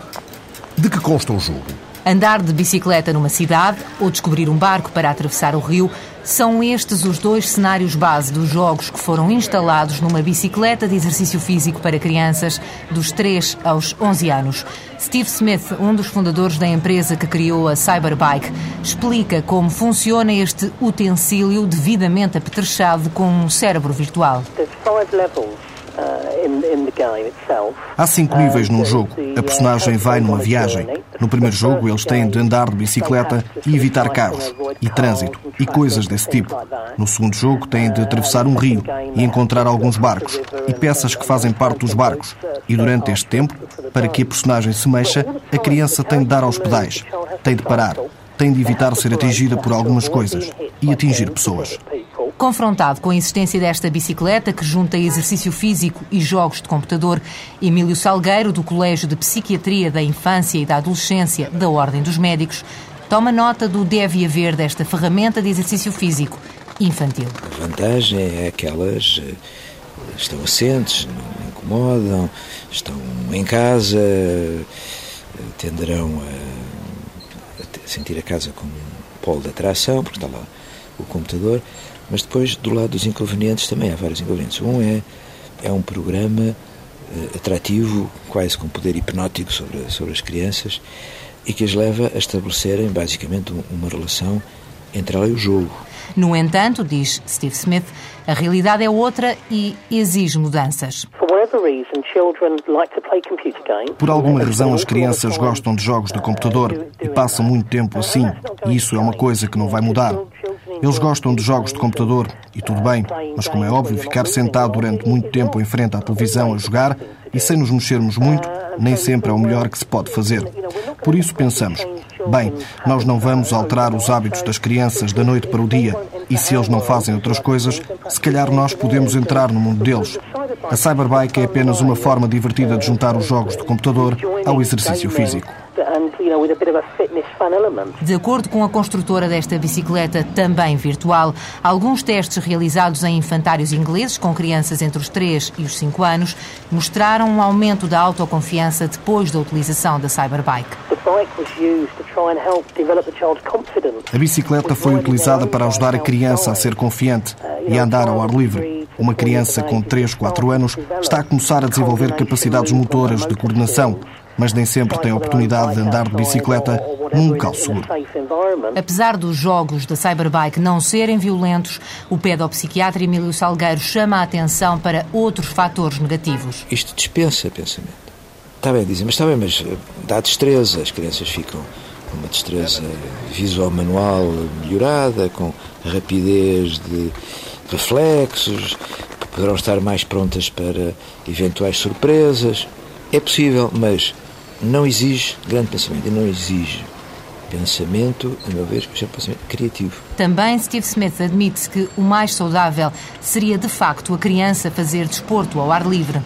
De que consta o jogo? Andar de bicicleta numa cidade ou descobrir um barco para atravessar o rio são estes os dois cenários base dos jogos que foram instalados numa bicicleta de exercício físico para crianças dos 3 aos 11 anos. Steve Smith, um dos fundadores da empresa que criou a Cyberbike, explica como funciona este utensílio devidamente apetrechado com um cérebro virtual. Há cinco níveis num jogo. A personagem vai numa viagem. No primeiro jogo, eles têm de andar de bicicleta e evitar carros, e trânsito, e coisas desse tipo. No segundo jogo, têm de atravessar um rio e encontrar alguns barcos, e peças que fazem parte dos barcos. E durante este tempo, para que a personagem se mexa, a criança tem de dar aos pedais, tem de parar, tem de evitar ser atingida por algumas coisas e atingir pessoas. Confrontado com a existência desta bicicleta que junta exercício físico e jogos de computador, Emílio Salgueiro, do Colégio de Psiquiatria da Infância e da Adolescência da Ordem dos Médicos, toma nota do deve haver desta ferramenta de exercício físico infantil. A vantagem é que elas eh, estão assentes, não incomodam, estão em casa, eh, tenderão a sentir a casa como um polo de atração, porque está lá o computador. Mas depois, do lado dos inconvenientes, também há vários inconvenientes. Um é, é um programa uh, atrativo, quase com poder hipnótico sobre, sobre as crianças, e que as leva a estabelecerem, basicamente, uma relação entre ela e o jogo. No entanto, diz Steve Smith, a realidade é outra e exige mudanças. Por alguma razão, as crianças gostam de jogos de computador e passam muito tempo assim, e isso é uma coisa que não vai mudar. Eles gostam de jogos de computador e tudo bem, mas como é óbvio, ficar sentado durante muito tempo em frente à televisão a jogar e sem nos mexermos muito, nem sempre é o melhor que se pode fazer. Por isso pensamos, bem, nós não vamos alterar os hábitos das crianças da noite para o dia, e se eles não fazem outras coisas, se calhar nós podemos entrar no mundo deles. A Cyberbike é apenas uma forma divertida de juntar os jogos de computador ao exercício físico. De acordo com a construtora desta bicicleta, também virtual, alguns testes realizados em infantários ingleses com crianças entre os 3 e os 5 anos mostraram um aumento da autoconfiança depois da utilização da Cyberbike. A bicicleta foi utilizada para ajudar a criança a ser confiante e a andar ao ar livre. Uma criança com 3, 4 anos está a começar a desenvolver capacidades motoras de coordenação mas nem sempre tem a oportunidade de andar de bicicleta num local seguro. Apesar dos jogos da Cyberbike não serem violentos, o pedopsiquiatra Emílio Salgueiro chama a atenção para outros fatores negativos. Isto dispensa pensamento. Está bem, dizem, mas está bem, mas eh, dá destreza. As crianças ficam com uma destreza visual manual melhorada, com rapidez de reflexos, poderão estar mais prontas para eventuais surpresas. É possível, mas não exige grande pensamento e não exige pensamento, a meu ver, é um pensamento criativo. Também Steve Smith admite que o mais saudável seria de facto a criança fazer desporto ao ar livre.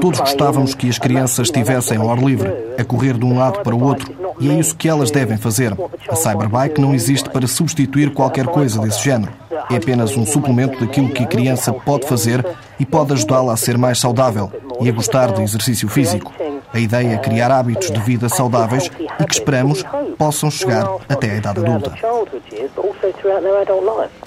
Todos gostávamos que as crianças estivessem ao ar livre, a correr de um lado para o outro, e é isso que elas devem fazer. A Cyberbike não existe para substituir qualquer coisa desse género. É apenas um suplemento daquilo que a criança pode fazer e pode ajudá-la a ser mais saudável e a gostar de exercício físico. A ideia é criar hábitos de vida saudáveis e que esperamos possam chegar até a idade adulta.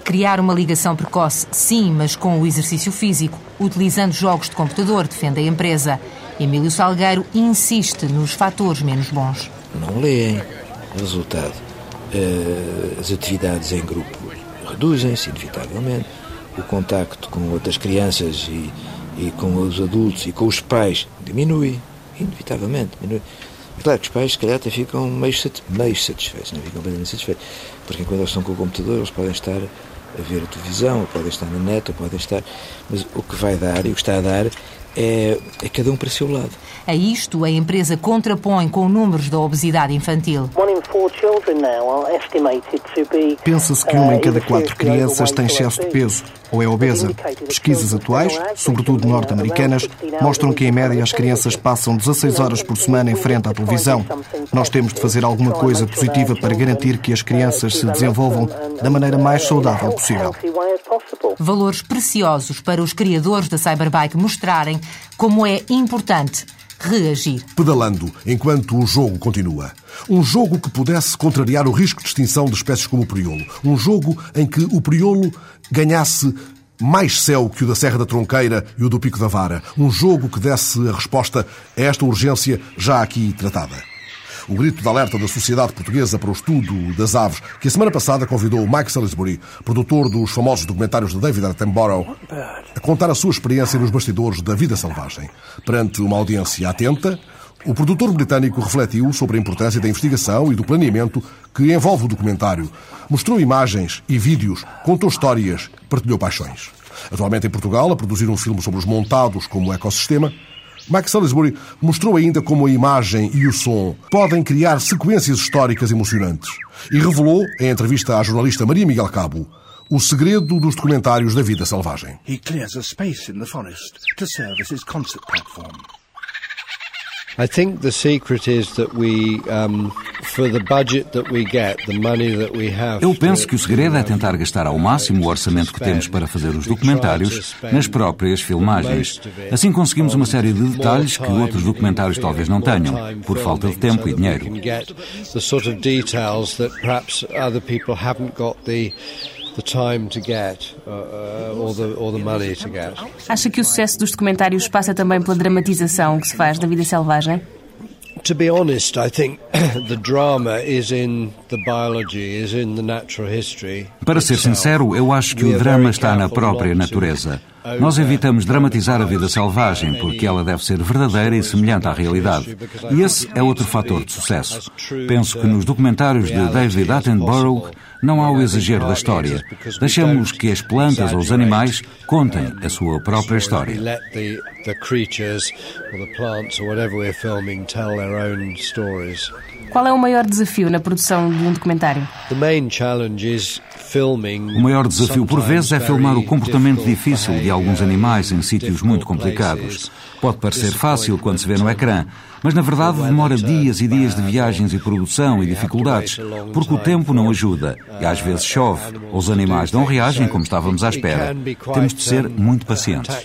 Criar uma ligação precoce, sim, mas com o exercício físico, utilizando jogos de computador, defende a empresa. Emílio Salgueiro insiste nos fatores menos bons. Não leem. Resultado: eh, as atividades em grupo reduzem-se, inevitavelmente. O contacto com outras crianças e, e com os adultos e com os pais diminui inevitavelmente. Claro que os pais, se calhar, até ficam meio, meio satisfeitos, não ficam completamente satisfeitos, porque quando eles estão com o computador, eles podem estar a ver a televisão, ou podem estar na net, ou podem estar. Mas o que vai dar e o que está a dar é, é cada um para o seu lado. A isto, a empresa contrapõe com números da obesidade infantil. Pensa-se que uma em cada quatro crianças tem excesso de peso ou é obesa. Pesquisas atuais, sobretudo norte-americanas, mostram que em média as crianças passam 16 horas por semana em frente à televisão. Nós temos de fazer alguma coisa positiva para garantir que as crianças se desenvolvam da maneira mais saudável possível. Valores preciosos para os criadores da Cyberbike mostrarem como é importante reagir. Pedalando enquanto o jogo continua. Um jogo que pudesse contrariar o risco de extinção de espécies como o priolo. Um jogo em que o priolo ganhasse mais céu que o da Serra da Tronqueira e o do Pico da Vara. Um jogo que desse a resposta a esta urgência já aqui tratada. O grito de alerta da Sociedade Portuguesa para o Estudo das Aves, que a semana passada convidou o Mike Salisbury, produtor dos famosos documentários de David Attenborough, a contar a sua experiência nos bastidores da vida selvagem. Perante uma audiência atenta, o produtor britânico refletiu sobre a importância da investigação e do planeamento que envolve o documentário. Mostrou imagens e vídeos, contou histórias, partilhou paixões. Atualmente em Portugal, a produzir um filme sobre os montados como ecossistema, Mike Salisbury mostrou ainda como a imagem e o som podem criar sequências históricas emocionantes e revelou, em entrevista à jornalista Maria Miguel Cabo, o segredo dos documentários da vida selvagem. He clears a space in the forest to his concert platform. I think the secret is that we, um, for the budget that we get, the money that we have. Eu penso que o segredo é tentar gastar ao máximo o orçamento que temos para fazer os documentários nas próprias filmagens. Assim conseguimos uma série de detalhes que outros documentários talvez não tenham, por falta de tempo e dinheiro. The sort of details that perhaps other people haven't got the the time to get uh, uh, or, the, or the money to get. Acha que o sucesso dos documentários passa também pela dramatização que se faz da vida selvagem? To be honest, I think the drama is in the biology, is in the natural history. Para ser sincero, eu acho que o drama está na própria natureza. Nós evitamos dramatizar a vida selvagem porque ela deve ser verdadeira e semelhante à realidade. E esse é outro fator de sucesso. Penso que nos documentários de David Attenborough não há o exagero da história. Deixamos que as plantas ou os animais contem a sua própria história. Qual é o maior desafio na produção de um documentário? O maior desafio, por vezes, é filmar o comportamento difícil de alguns animais em sítios muito complicados. Pode parecer fácil quando se vê no ecrã, mas na verdade demora dias e dias de viagens e produção e dificuldades, porque o tempo não ajuda e às vezes chove, ou os animais não reagem como estávamos à espera. Temos de ser muito pacientes.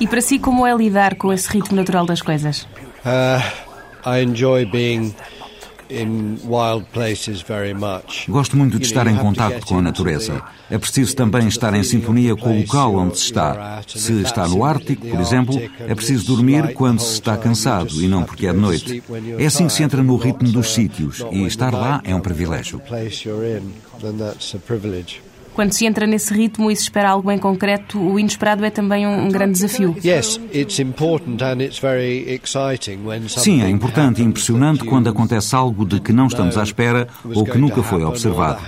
E para si, como é lidar com esse ritmo natural das coisas? Uh, I enjoy being Gosto muito de estar em contato com a natureza. É preciso também estar em sintonia com o local onde se está. Se está no Ártico, por exemplo, é preciso dormir quando se está cansado e não porque é de noite. É assim que se entra no ritmo dos sítios e estar lá é um privilégio. Quando se entra nesse ritmo e se espera algo em concreto, o inesperado é também um, um grande desafio. Sim, é importante e impressionante quando acontece algo de que não estamos à espera ou que nunca foi observado.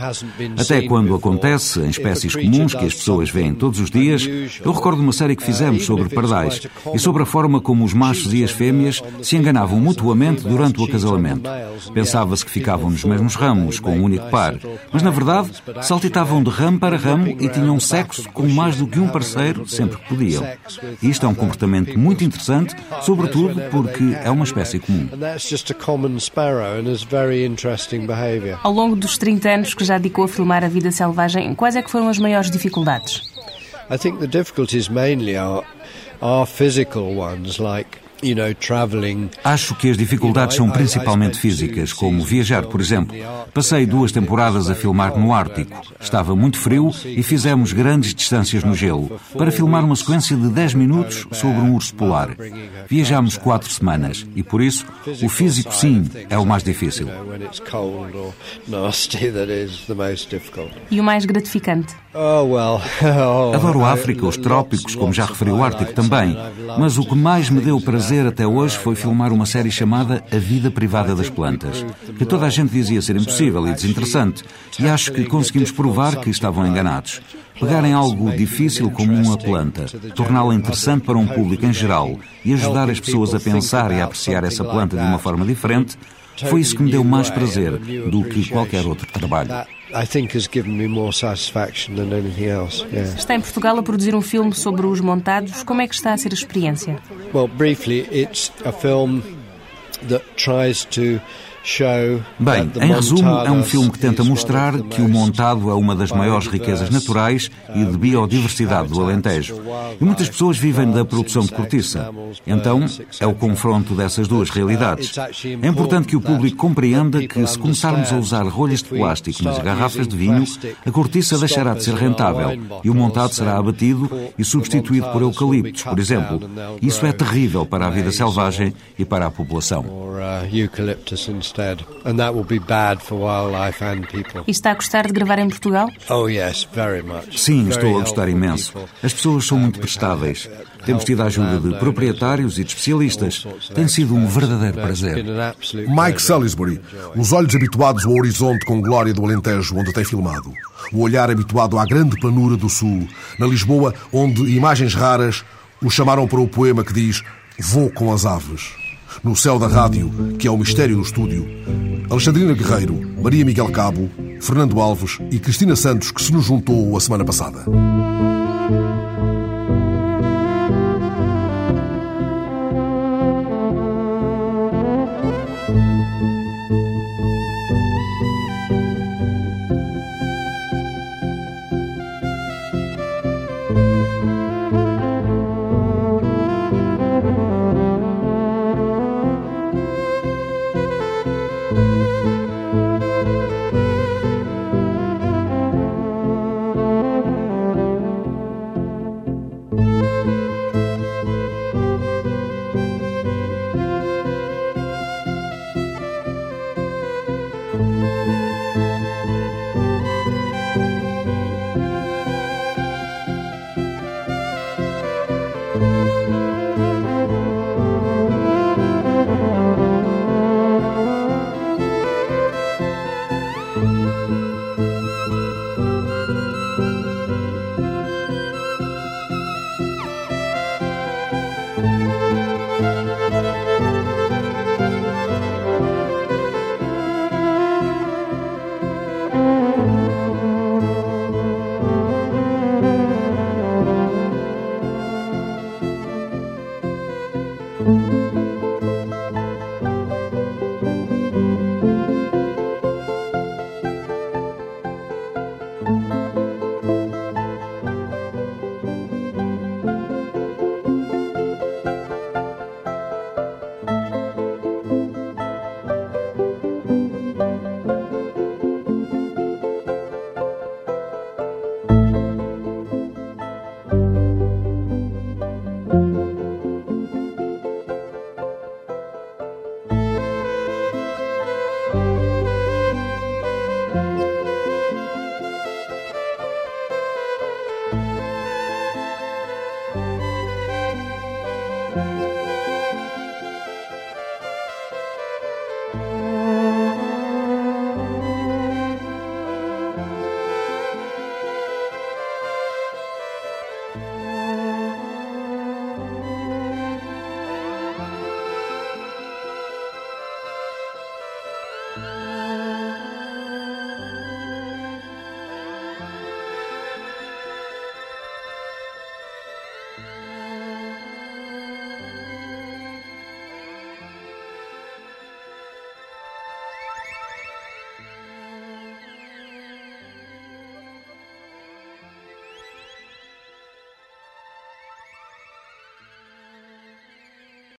Até quando acontece em espécies comuns que as pessoas veem todos os dias, eu recordo uma série que fizemos sobre pardais e sobre a forma como os machos e as fêmeas se enganavam mutuamente durante o acasalamento. Pensava-se que ficavam nos mesmos ramos, com um único par, mas na verdade saltitavam de ramo ramo para ramo e tinham sexo com mais do que um parceiro sempre que podiam. Isto é um comportamento muito interessante, sobretudo porque é uma espécie comum. Ao longo dos 30 anos que já dedicou a filmar a vida selvagem, quais é que foram as maiores dificuldades? I think the difficulties mainly are, are physical ones, like Acho que as dificuldades são principalmente físicas, como viajar, por exemplo. Passei duas temporadas a filmar no Ártico. Estava muito frio e fizemos grandes distâncias no gelo para filmar uma sequência de 10 minutos sobre um urso polar. Viajámos quatro semanas e, por isso, o físico, sim, é o mais difícil. E o mais gratificante? Adoro a África, os trópicos, como já referi o Ártico também. Mas o que mais me deu prazer prazer até hoje foi filmar uma série chamada A Vida Privada das Plantas, que toda a gente dizia ser impossível e desinteressante, e acho que conseguimos provar que estavam enganados. Pegarem algo difícil como uma planta, torná-la interessante para um público em geral e ajudar as pessoas a pensar e a apreciar essa planta de uma forma diferente, foi isso que me deu mais prazer do que qualquer outro trabalho. Está em Portugal a produzir um filme sobre os montados. Como é que está a ser a experiência? Well, briefly, it's a film that tries to Bem, em resumo, é um filme que tenta mostrar que o montado é uma das maiores riquezas naturais e de biodiversidade do Alentejo. E muitas pessoas vivem da produção de cortiça. Então, é o confronto dessas duas realidades. É importante que o público compreenda que, se começarmos a usar rolhas de plástico nas garrafas de vinho, a cortiça deixará de ser rentável e o montado será abatido e substituído por eucaliptos, por exemplo. Isso é terrível para a vida selvagem e para a população. E está a gostar de gravar em Portugal? Oh, Sim, estou a gostar imenso. As pessoas são muito prestáveis. Temos tido a ajuda de proprietários e de especialistas. Tem sido um verdadeiro prazer. Mike Salisbury, os olhos habituados ao horizonte com glória do Alentejo, onde tem filmado. O olhar habituado à grande planura do Sul, na Lisboa, onde imagens raras o chamaram para o poema que diz Vou com as aves. No céu da rádio, que é o mistério do estúdio, Alexandrina Guerreiro, Maria Miguel Cabo, Fernando Alves e Cristina Santos, que se nos juntou a semana passada.